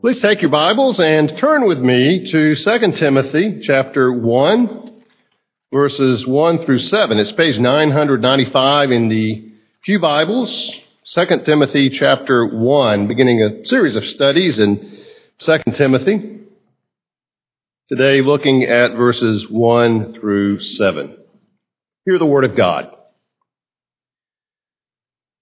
Please take your Bibles and turn with me to 2 Timothy chapter 1, verses 1 through 7. It's page 995 in the Pew Bibles. 2 Timothy chapter 1, beginning a series of studies in 2 Timothy. Today looking at verses 1 through 7. Hear the word of God.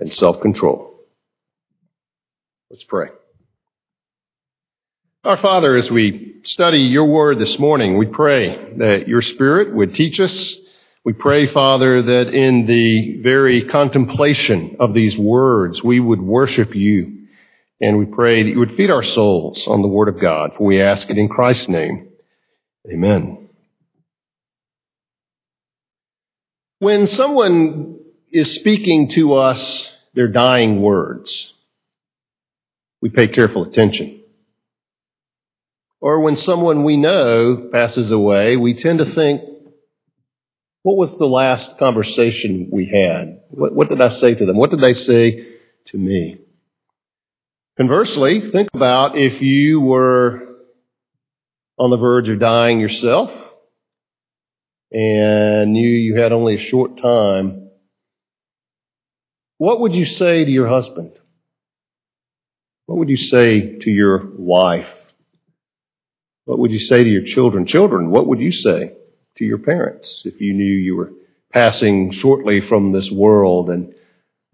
and self control. Let's pray. Our Father, as we study your word this morning, we pray that your Spirit would teach us. We pray, Father, that in the very contemplation of these words, we would worship you. And we pray that you would feed our souls on the word of God. For we ask it in Christ's name. Amen. When someone is speaking to us their dying words, we pay careful attention. Or when someone we know passes away, we tend to think, what was the last conversation we had? What, what, did I say to them? What did they say to me? Conversely, think about if you were on the verge of dying yourself and knew you had only a short time what would you say to your husband? What would you say to your wife? What would you say to your children? Children, what would you say to your parents if you knew you were passing shortly from this world and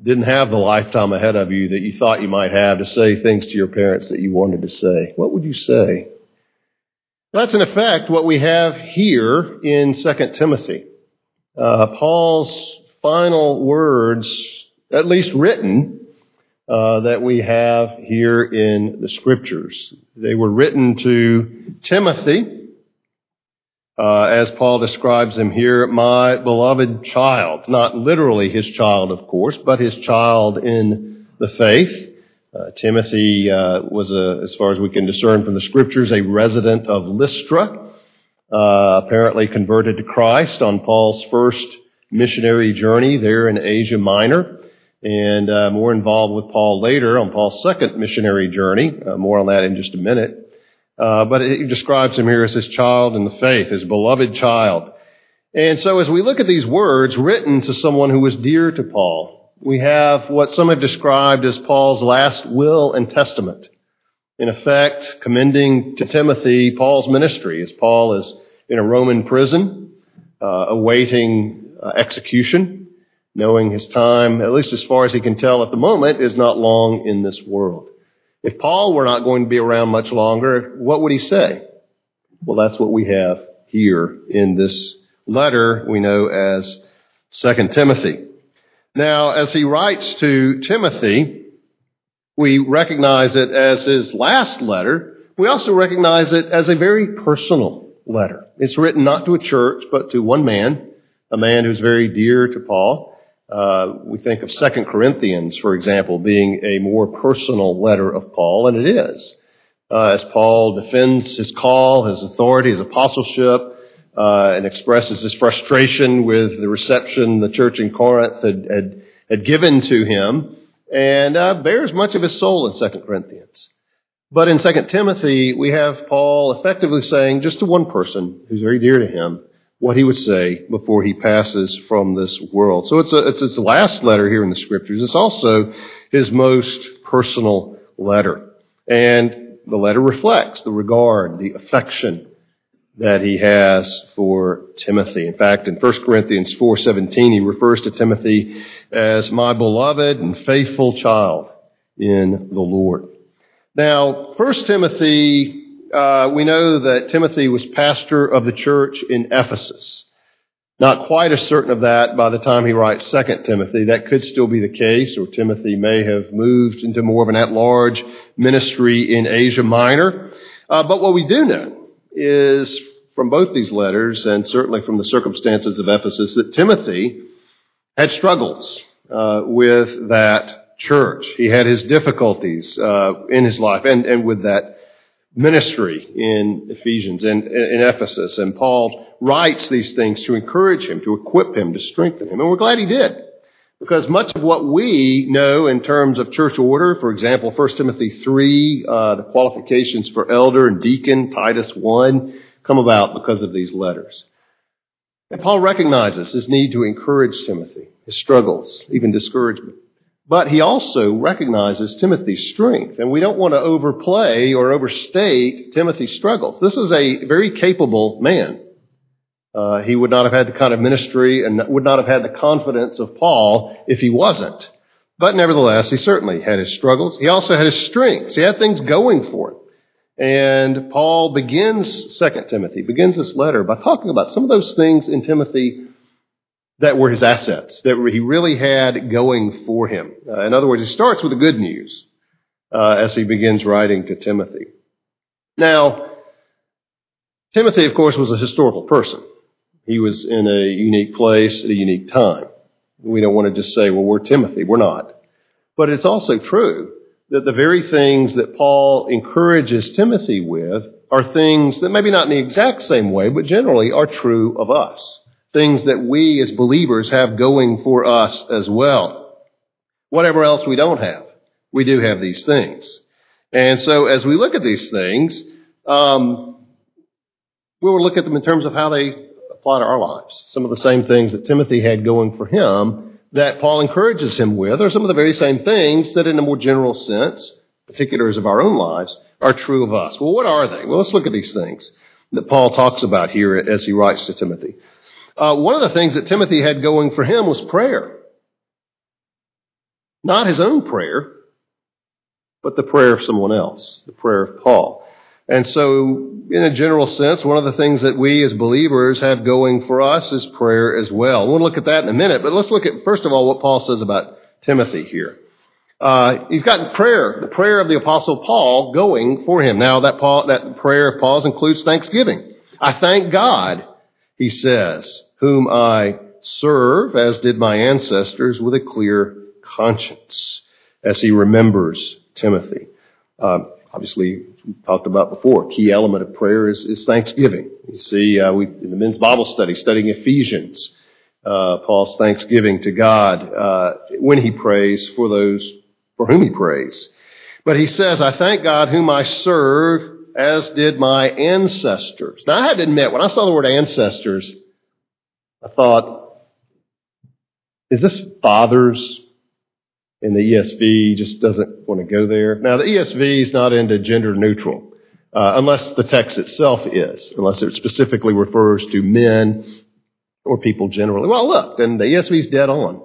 didn't have the lifetime ahead of you that you thought you might have to say things to your parents that you wanted to say? What would you say? That's in effect what we have here in 2 Timothy. Uh, Paul's final words at least written, uh, that we have here in the scriptures. They were written to Timothy, uh, as Paul describes him here, my beloved child. Not literally his child, of course, but his child in the faith. Uh, Timothy uh, was, a, as far as we can discern from the scriptures, a resident of Lystra, uh, apparently converted to Christ on Paul's first missionary journey there in Asia Minor and uh, more involved with Paul later on Paul's second missionary journey. Uh, more on that in just a minute. Uh, but he describes him here as his child in the faith, his beloved child. And so as we look at these words written to someone who was dear to Paul, we have what some have described as Paul's last will and testament. In effect, commending to Timothy Paul's ministry as Paul is in a Roman prison, uh, awaiting uh, execution knowing his time, at least as far as he can tell at the moment, is not long in this world. If Paul were not going to be around much longer, what would he say? Well, that's what we have here in this letter we know as 2 Timothy. Now, as he writes to Timothy, we recognize it as his last letter. We also recognize it as a very personal letter. It's written not to a church, but to one man, a man who's very dear to Paul. Uh, we think of Second Corinthians, for example, being a more personal letter of Paul, and it is. Uh, as Paul defends his call, his authority, his apostleship, uh, and expresses his frustration with the reception the church in Corinth had, had, had given to him and uh, bears much of his soul in 2 Corinthians. But in 2 Timothy, we have Paul effectively saying just to one person who's very dear to him what he would say before he passes from this world. So it's, a, it's his last letter here in the scriptures. It's also his most personal letter. And the letter reflects the regard, the affection that he has for Timothy. In fact, in 1 Corinthians 4:17, he refers to Timothy as my beloved and faithful child in the Lord. Now, 1 Timothy, uh, we know that Timothy was pastor of the church in Ephesus. Not quite as certain of that by the time he writes 2 Timothy. That could still be the case, or Timothy may have moved into more of an at-large ministry in Asia Minor. Uh, but what we do know is from both these letters, and certainly from the circumstances of Ephesus, that Timothy had struggles uh, with that church. He had his difficulties uh, in his life and, and with that ministry in Ephesians and in Ephesus. And Paul writes these things to encourage him, to equip him, to strengthen him. And we're glad he did. Because much of what we know in terms of church order, for example, 1 Timothy 3, uh, the qualifications for elder and deacon, Titus 1, come about because of these letters. And Paul recognizes his need to encourage Timothy, his struggles, even discouragement. But he also recognizes Timothy's strength, and we don't want to overplay or overstate Timothy's struggles. This is a very capable man. Uh, he would not have had the kind of ministry and would not have had the confidence of Paul if he wasn't. But nevertheless, he certainly had his struggles. He also had his strengths. He had things going for him. And Paul begins Second Timothy, begins this letter by talking about some of those things in Timothy that were his assets, that he really had going for him. Uh, in other words, he starts with the good news uh, as he begins writing to Timothy. Now, Timothy, of course, was a historical person. He was in a unique place at a unique time. We don't want to just say, well, we're Timothy. We're not. But it's also true that the very things that Paul encourages Timothy with are things that maybe not in the exact same way, but generally are true of us things that we as believers have going for us as well. Whatever else we don't have, we do have these things. And so as we look at these things, um, we will look at them in terms of how they apply to our lives. Some of the same things that Timothy had going for him that Paul encourages him with are some of the very same things that in a more general sense, particulars of our own lives, are true of us. Well, what are they? Well, let's look at these things that Paul talks about here as he writes to Timothy. Uh, one of the things that Timothy had going for him was prayer. Not his own prayer, but the prayer of someone else, the prayer of Paul. And so, in a general sense, one of the things that we as believers have going for us is prayer as well. We'll look at that in a minute, but let's look at, first of all, what Paul says about Timothy here. Uh, he's got prayer, the prayer of the apostle Paul going for him. Now that Paul, that prayer of Paul's includes thanksgiving. I thank God he says, whom I serve, as did my ancestors, with a clear conscience, as he remembers Timothy. Um, obviously, we talked about before, key element of prayer is, is thanksgiving. You see, uh, we, in the men's Bible study, studying Ephesians, uh, Paul's thanksgiving to God uh, when he prays for those for whom he prays. But he says, I thank God whom I serve as did my ancestors. Now, I had to admit, when I saw the word ancestors, I thought, is this fathers? And the ESV just doesn't want to go there. Now, the ESV is not into gender neutral, uh, unless the text itself is, unless it specifically refers to men or people generally. Well, look, then the ESV is dead on.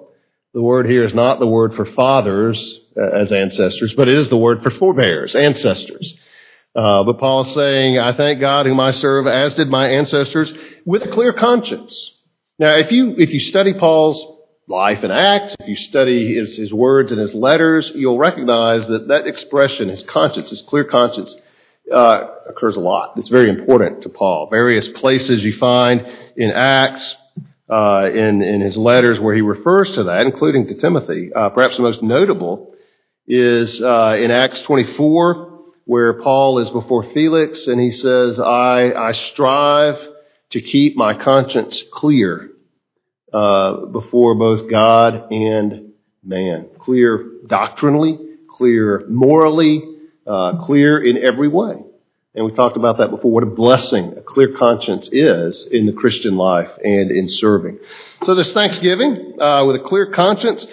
The word here is not the word for fathers uh, as ancestors, but it is the word for forebears, ancestors. Uh, but Paul is saying, I thank God whom I serve, as did my ancestors, with a clear conscience. Now, if you, if you study Paul's life and acts, if you study his, his words and his letters, you'll recognize that that expression, his conscience, his clear conscience, uh, occurs a lot. It's very important to Paul. Various places you find in Acts, uh, in, in his letters where he refers to that, including to Timothy. Uh, perhaps the most notable is uh, in Acts 24, where Paul is before Felix and he says, I, I strive to keep my conscience clear uh, before both God and man. Clear doctrinally, clear morally, uh, clear in every way. And we talked about that before, what a blessing a clear conscience is in the Christian life and in serving. So there's thanksgiving uh, with a clear conscience.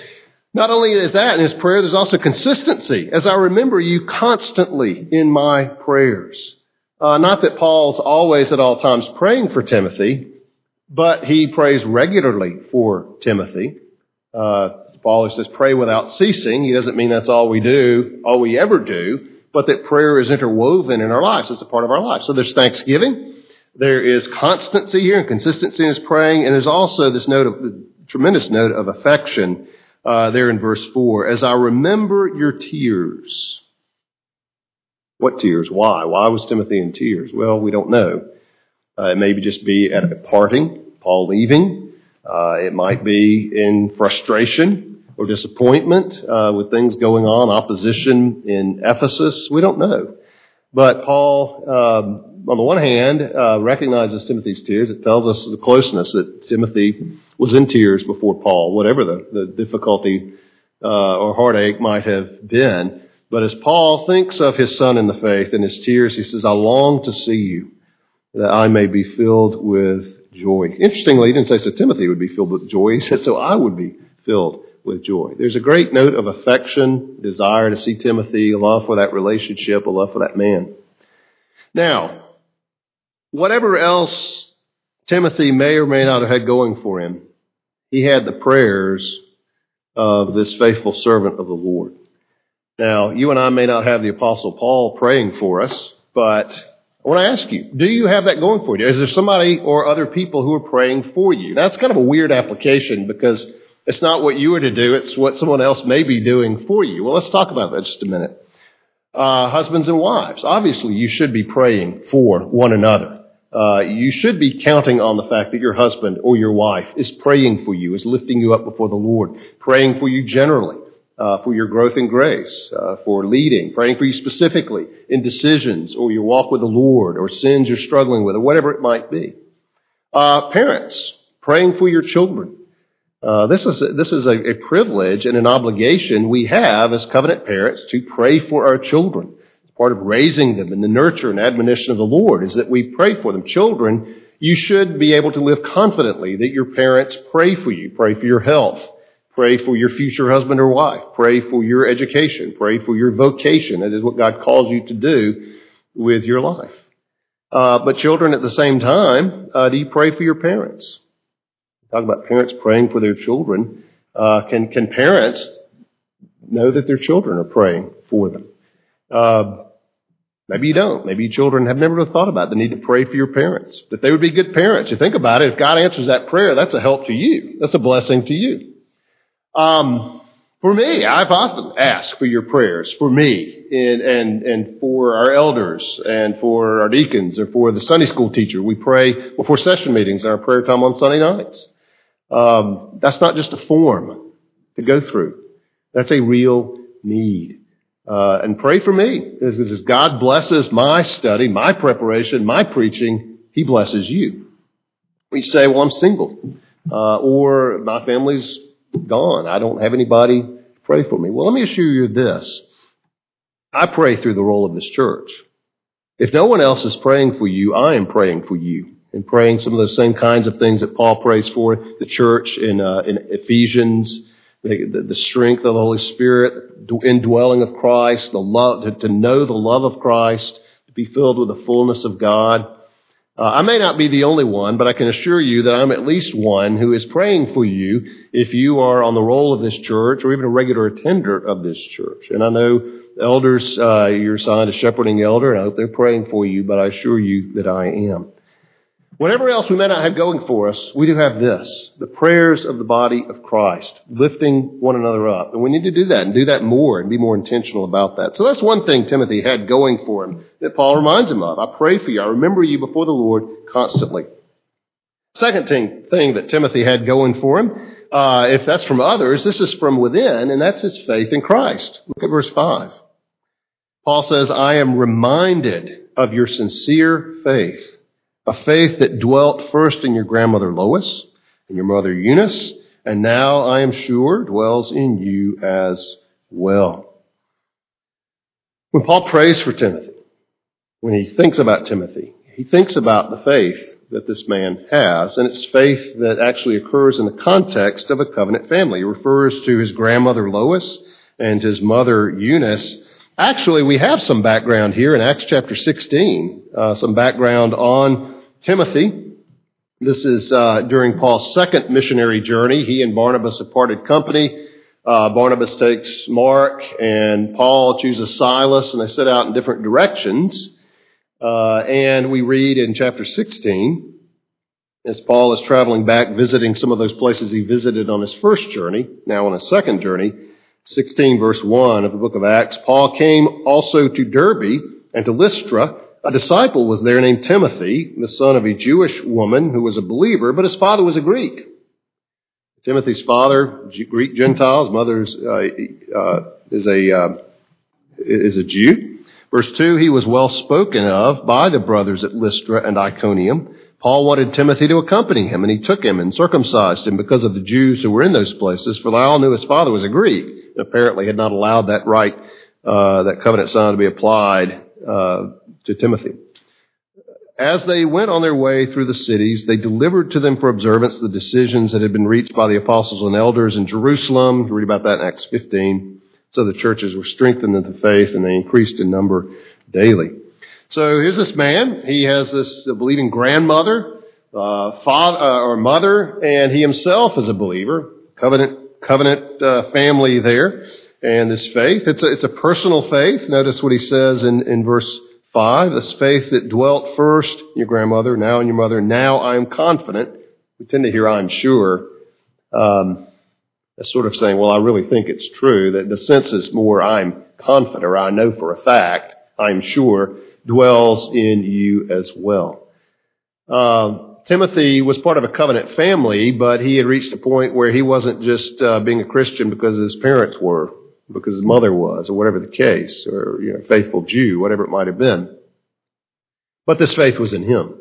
Not only is that in his prayer, there's also consistency. As I remember you constantly in my prayers. Uh, not that Paul's always at all times praying for Timothy, but he prays regularly for Timothy. Uh, Paul says, pray without ceasing. He doesn't mean that's all we do, all we ever do, but that prayer is interwoven in our lives. It's a part of our life. So there's thanksgiving. There is constancy here and consistency in his praying. And there's also this note of, tremendous note of affection, uh, there in verse four. As I remember your tears. What tears? Why? Why was Timothy in tears? Well, we don't know. Uh, it may just be at a parting, Paul leaving. Uh, it might be in frustration or disappointment uh, with things going on, opposition in Ephesus. We don't know. But Paul, um, on the one hand, uh, recognizes Timothy's tears. It tells us the closeness that Timothy was in tears before Paul, whatever the, the difficulty uh, or heartache might have been. But as Paul thinks of his son in the faith and his tears, he says, I long to see you that I may be filled with joy. Interestingly, he didn't say so Timothy would be filled with joy. He said so I would be filled with joy. There's a great note of affection, desire to see Timothy, love for that relationship, a love for that man. Now, whatever else Timothy may or may not have had going for him, he had the prayers of this faithful servant of the Lord. Now, you and I may not have the apostle Paul praying for us, but I want to ask you, do you have that going for you? Is there somebody or other people who are praying for you? Now, That's kind of a weird application because it's not what you are to do, it's what someone else may be doing for you. Well, let's talk about that just a minute. Uh, husbands and wives, obviously you should be praying for one another. Uh, you should be counting on the fact that your husband or your wife is praying for you, is lifting you up before the Lord, praying for you generally uh, for your growth in grace, uh, for leading, praying for you specifically in decisions or your walk with the Lord or sins you're struggling with or whatever it might be. Uh, parents, praying for your children. Uh, this is, this is a, a privilege and an obligation we have as covenant parents to pray for our children. Part of raising them in the nurture and admonition of the Lord is that we pray for them. Children, you should be able to live confidently that your parents pray for you, pray for your health, Pray for your future husband or wife. Pray for your education. Pray for your vocation. That is what God calls you to do with your life. Uh, but children, at the same time, uh, do you pray for your parents? Talk about parents praying for their children. Uh, can can parents know that their children are praying for them? Maybe you don't. Maybe children have never thought about the need to pray for your parents. That they would be good parents. You think about it. If God answers that prayer, that's a help to you. That's a blessing to you. Um, for me, I've often asked for your prayers for me and, and, and for our elders and for our deacons or for the Sunday school teacher. We pray before session meetings and our prayer time on Sunday nights. Um, that's not just a form to go through. That's a real need. Uh, and pray for me. As, God blesses my study, my preparation, my preaching, He blesses you. We say, well, I'm single. Uh, or my family's gone. I don't have anybody to pray for me. Well, let me assure you this. I pray through the roll of this church. If no one else is praying for you, I am praying for you and praying some of those same kinds of things that Paul prays for the church in, uh, in Ephesians, the, the, strength of the Holy Spirit, the indwelling of Christ, the love, to, to know the love of Christ, to be filled with the fullness of God. Uh, I may not be the only one, but I can assure you that I'm at least one who is praying for you if you are on the roll of this church or even a regular attender of this church. And I know elders, uh, you're assigned a shepherding elder, and I hope they're praying for you, but I assure you that I am. Whatever else we may not have going for us, we do have this the prayers of the body of Christ, lifting one another up. And we need to do that and do that more and be more intentional about that. So that's one thing Timothy had going for him that Paul reminds him of. I pray for you. I remember you before the Lord constantly. Second thing, thing that Timothy had going for him, uh, if that's from others, this is from within, and that's his faith in Christ. Look at verse 5. Paul says, I am reminded of your sincere faith A faith that dwelt first in your grandmother Lois and your mother Eunice, and now I am sure dwells in you as well. When Paul prays for Timothy, when he thinks about Timothy, he thinks about the faith that this man has, and it's faith that actually occurs in the context of a covenant family. He refers to his grandmother Lois and his mother Eunice. Actually, we have some background here in Acts chapter 16, uh, some background on Timothy. This is uh, during Paul's second missionary journey. He and Barnabas have parted company. Uh, Barnabas takes Mark, and Paul chooses Silas, and they set out in different directions. Uh, and we read in chapter 16, as Paul is traveling back, visiting some of those places he visited on his first journey, now on his second journey, 16 verse 1 of the book of Acts, Paul came also to Derbe and to Lystra. A disciple was there named Timothy, the son of a Jewish woman who was a believer, but his father was a Greek. Timothy's father, Greek Gentiles, mother uh, uh, is a uh, is a Jew. Verse 2, he was well spoken of by the brothers at Lystra and Iconium. Paul wanted Timothy to accompany him, and he took him and circumcised him because of the Jews who were in those places, for they all knew his father was a Greek, and apparently had not allowed that right, uh, that covenant sign to be applied uh, to Timothy. As they went on their way through the cities, they delivered to them for observance the decisions that had been reached by the apostles and elders in Jerusalem. You read about that in Acts 15. So the churches were strengthened in the faith and they increased in number daily. So here's this man. He has this believing grandmother, uh, father uh, or mother, and he himself is a believer. Covenant covenant uh, family there, and this faith. It's a, it's a personal faith. Notice what he says in in verse five. This faith that dwelt first in your grandmother, now in your mother. Now I am confident. We tend to hear I'm sure. Um, as sort of saying, well, I really think it's true, that the sense is more I'm confident or I know for a fact, I'm sure, dwells in you as well. Uh, Timothy was part of a covenant family, but he had reached a point where he wasn't just uh, being a Christian because his parents were, because his mother was, or whatever the case, or you know, faithful Jew, whatever it might have been. But this faith was in him.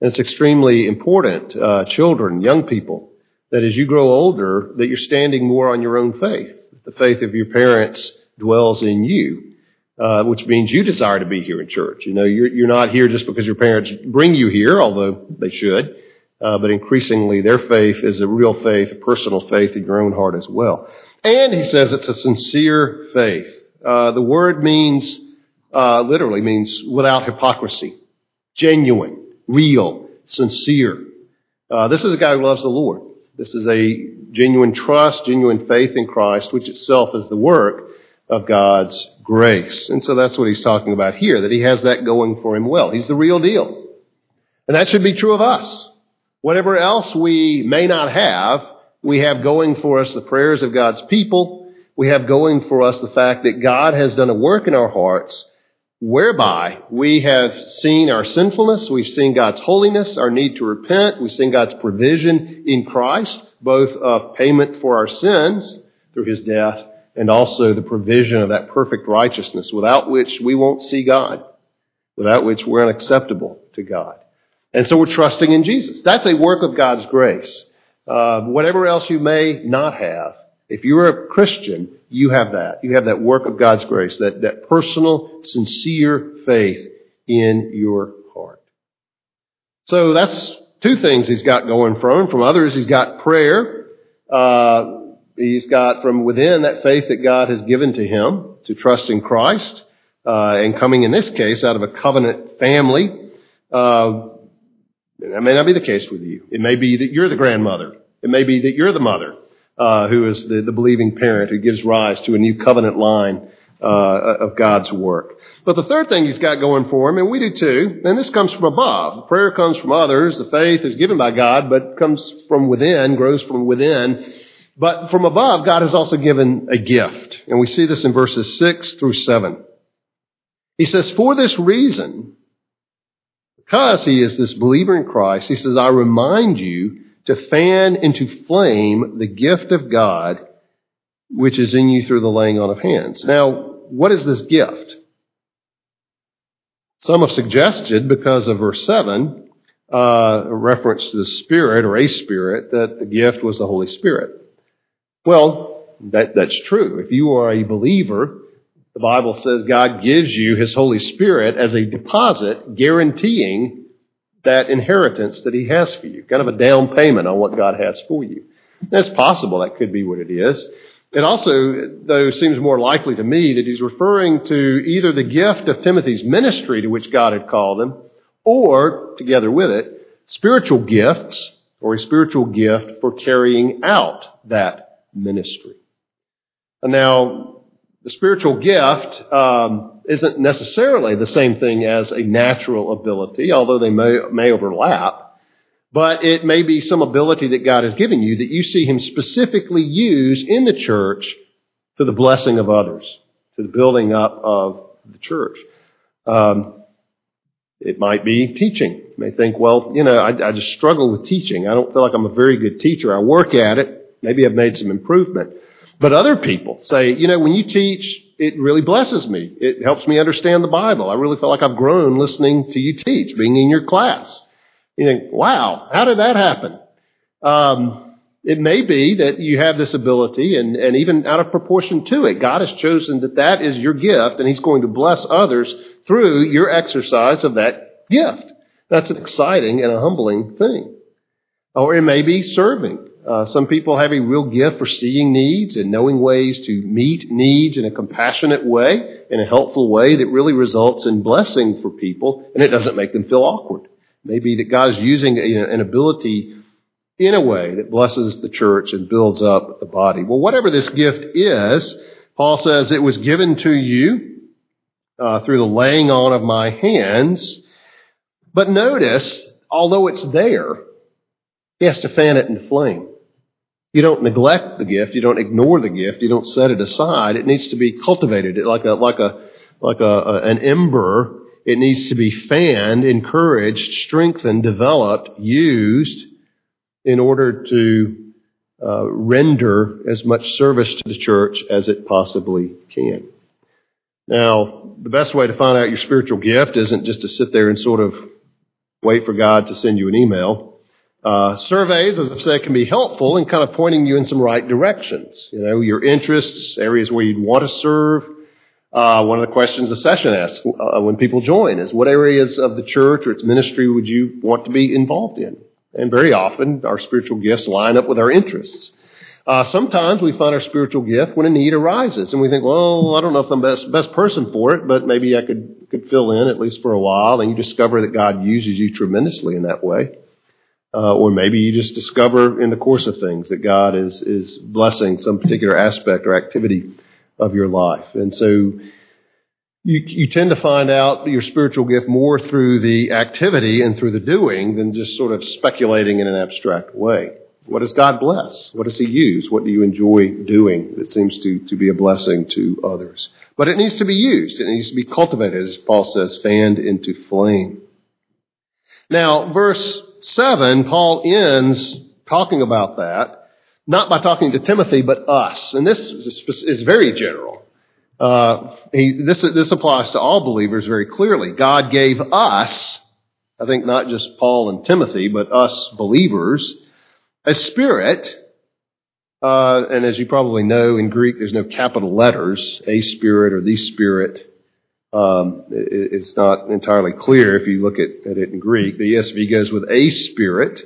And it's extremely important, uh, children, young people, that as you grow older, that you're standing more on your own faith. The faith of your parents dwells in you, uh, which means you desire to be here in church. You know, you're, you're not here just because your parents bring you here, although they should. Uh, but increasingly, their faith is a real faith, a personal faith in your own heart as well. And he says it's a sincere faith. Uh, the word means, uh, literally means without hypocrisy, genuine, real, sincere. Uh, this is a guy who loves the Lord. This is a genuine trust, genuine faith in Christ, which itself is the work of God's grace. And so that's what he's talking about here, that he has that going for him well. He's the real deal. And that should be true of us. Whatever else we may not have, we have going for us the prayers of God's people. We have going for us the fact that God has done a work in our hearts whereby we have seen our sinfulness, we've seen God's holiness, our need to repent, we've seen God's provision in Christ, both of payment for our sins through his death and also the provision of that perfect righteousness without which we won't see God, without which we're unacceptable to God. And so we're trusting in Jesus. That's a work of God's grace. Uh, whatever else you may not have, if you're a Christian, you have that. You have that work of God's grace, that, that personal, sincere faith in your heart. So that's two things he's got going from him. From others, he's got prayer. Uh, he's got from within that faith that God has given to him to trust in Christ, uh, and coming in this case out of a covenant family. Uh, that may not be the case with you. It may be that you're the grandmother. It may be that you're the mother uh, who is the, the believing parent who gives rise to a new covenant line uh, of God's work. But the third thing he's got going for him, and we do too, and this comes from above. The prayer comes from others. The faith is given by God, but comes from within, grows from within. But from above, God has also given a gift. And we see this in verses 6 through 7. He says, For this reason, because he is this believer in Christ, he says, I remind you to fan into flame the gift of God which is in you through the laying on of hands. Now, what is this gift? Some have suggested, because of verse 7, uh, a reference to the Spirit or a Spirit, that the gift was the Holy Spirit. Well, that, that's true. If you are a believer, the Bible says God gives you His Holy Spirit as a deposit guaranteeing that inheritance that He has for you. Kind of a down payment on what God has for you. That's possible. That could be what it is. It also, though, seems more likely to me that he's referring to either the gift of Timothy's ministry to which God had called him, or, together with it, spiritual gifts or a spiritual gift for carrying out that ministry. Now, the spiritual gift um, isn't necessarily the same thing as a natural ability, although they may, may overlap. But it may be some ability that God has given you that you see Him specifically use in the church to the blessing of others, to the building up of the church. Um, it might be teaching. You may think, well, you know, I, I just struggle with teaching. I don't feel like I'm a very good teacher. I work at it. Maybe I've made some improvement. But other people say, you know, when you teach, it really blesses me. It helps me understand the Bible. I really feel like I've grown listening to you teach, being in your class. You think, wow, how did that happen? Um, it may be that you have this ability and, and even out of proportion to it, God has chosen that that is your gift and He's going to bless others through your exercise of that gift. That's an exciting and a humbling thing. Or it may be serving. Uh, some people have a real gift for seeing needs and knowing ways to meet needs in a compassionate way, in a helpful way that really results in blessing for people, and it doesn't make them feel awkward. Maybe that God is using an ability in a way that blesses the church and builds up the body. Well, whatever this gift is, Paul says it was given to you uh, through the laying on of my hands. But notice, although it's there, he has to fan it into flame. You don't neglect the gift. You don't ignore the gift. You don't set it aside. It needs to be cultivated like a, like a, like a, a an ember. It needs to be fanned, encouraged, strengthened, developed, used in order to uh, render as much service to the church as it possibly can. Now, the best way to find out your spiritual gift isn't just to sit there and sort of wait for God to send you an email. Uh, surveys, as I've said, can be helpful in kind of pointing you in some right directions. You know, your interests, areas where you'd want to serve. Uh, one of the questions the session asks uh, when people join is, what areas of the church or its ministry would you want to be involved in? And very often, our spiritual gifts line up with our interests. Uh, sometimes we find our spiritual gift when a need arises, and we think, well, I don't know if I'm the best, best person for it, but maybe I could, could fill in at least for a while, and you discover that God uses you tremendously in that way. Uh, or maybe you just discover in the course of things that God is, is blessing some particular aspect or activity of your life. And so you, you tend to find out your spiritual gift more through the activity and through the doing than just sort of speculating in an abstract way. What does God bless? What does He use? What do you enjoy doing that seems to, to be a blessing to others? But it needs to be used. It needs to be cultivated, as Paul says, fanned into flame. Now, verse 7, Paul ends talking about that, not by talking to Timothy, but us. And this is very general. Uh, he, this, this applies to all believers very clearly. God gave us, I think not just Paul and Timothy, but us believers, a spirit, uh, and as you probably know, in Greek there's no capital letters, a spirit or the spirit. Um, it, it's not entirely clear if you look at, at, it in Greek. The ESV goes with a spirit,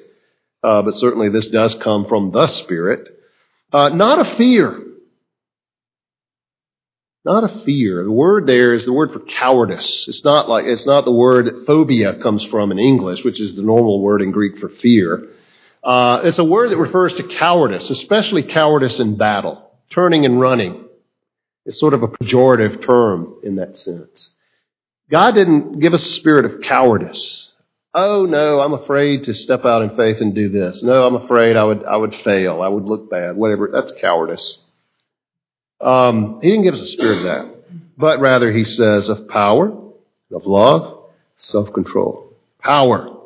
uh, but certainly this does come from the spirit. Uh, not a fear. Not a fear. The word there is the word for cowardice. It's not like, it's not the word phobia comes from in English, which is the normal word in Greek for fear. Uh, it's a word that refers to cowardice, especially cowardice in battle, turning and running. It's sort of a pejorative term in that sense. God didn't give us a spirit of cowardice. Oh no, I'm afraid to step out in faith and do this. No, I'm afraid I would, I would fail. I would look bad. Whatever. That's cowardice. Um, he didn't give us a spirit of that, but rather he says of power, of love, self-control. Power.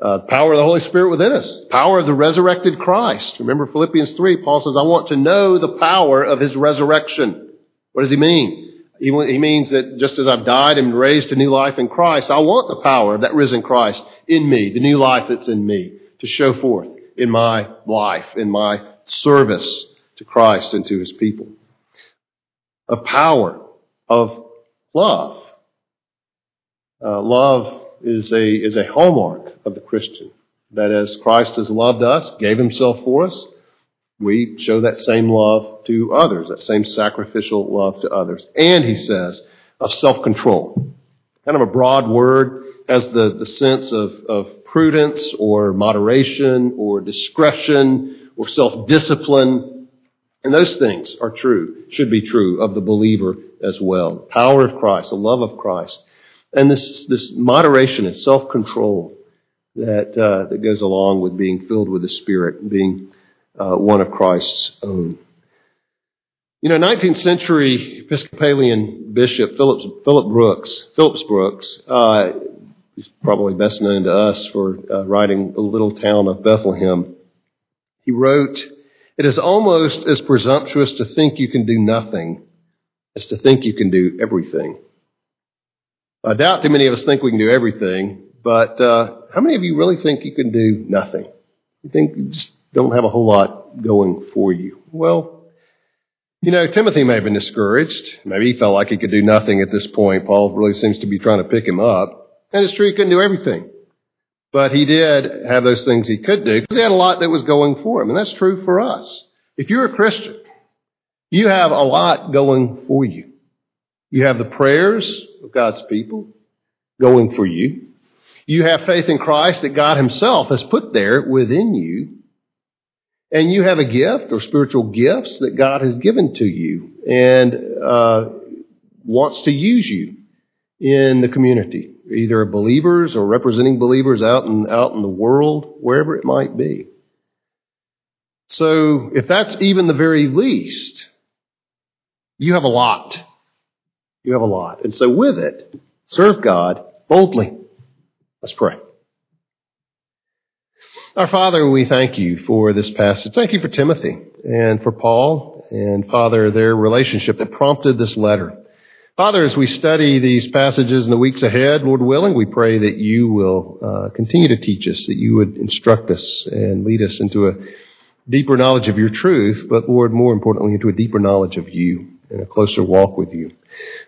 Uh, power of the Holy Spirit within us. Power of the resurrected Christ. Remember Philippians 3, Paul says, I want to know the power of his resurrection. What does he mean? He, means that just as I've died and raised to new life in Christ, I want the power of that risen Christ in me, the new life that's in me, to show forth in my life, in my service to Christ and to his people. A power of love. Uh, love is a, is a hallmark of the Christian. That as Christ has loved us, gave himself for us, we show that same love to others, that same sacrificial love to others. And he says, of self-control. Kind of a broad word, has the, the sense of, of prudence or moderation or discretion or self-discipline. And those things are true, should be true of the believer as well. The power of Christ, the love of Christ. And this, this moderation and self-control that, uh, that goes along with being filled with the Spirit, being uh, one of Christ's own. You know, 19th century Episcopalian Bishop Phillips, Philip Brooks, Phillips Brooks, uh, he's probably best known to us for uh, writing The Little Town of Bethlehem. He wrote, It is almost as presumptuous to think you can do nothing as to think you can do everything. I doubt too many of us think we can do everything, but uh, how many of you really think you can do nothing? You think just don't have a whole lot going for you. Well, you know, Timothy may have been discouraged. Maybe he felt like he could do nothing at this point. Paul really seems to be trying to pick him up. And it's true, he couldn't do everything. But he did have those things he could do because he had a lot that was going for him. And that's true for us. If you're a Christian, you have a lot going for you. You have the prayers of God's people going for you. You have faith in Christ that God Himself has put there within you and you have a gift or spiritual gifts that God has given to you and uh, wants to use you in the community, either believers or representing believers out in out in the world, wherever it might be. So, if that's even the very least, you have a lot. You have a lot. And so with it, serve God boldly. Let's pray. Our Father, we thank you for this passage. Thank you for Timothy and for Paul and Father, their relationship that prompted this letter. Father, as we study these passages in the weeks ahead, Lord willing, we pray that you will uh, continue to teach us, that you would instruct us and lead us into a deeper knowledge of your truth, but Lord, more importantly, into a deeper knowledge of you and a closer walk with you.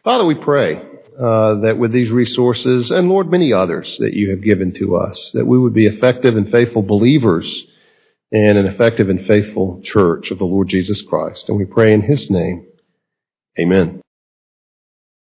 Father, we pray Uh, that with these resources, and Lord, many others that you have given to us, that we would be effective and faithful believers in an effective and faithful church of the Lord Jesus Christ. And we pray in His name. Amen.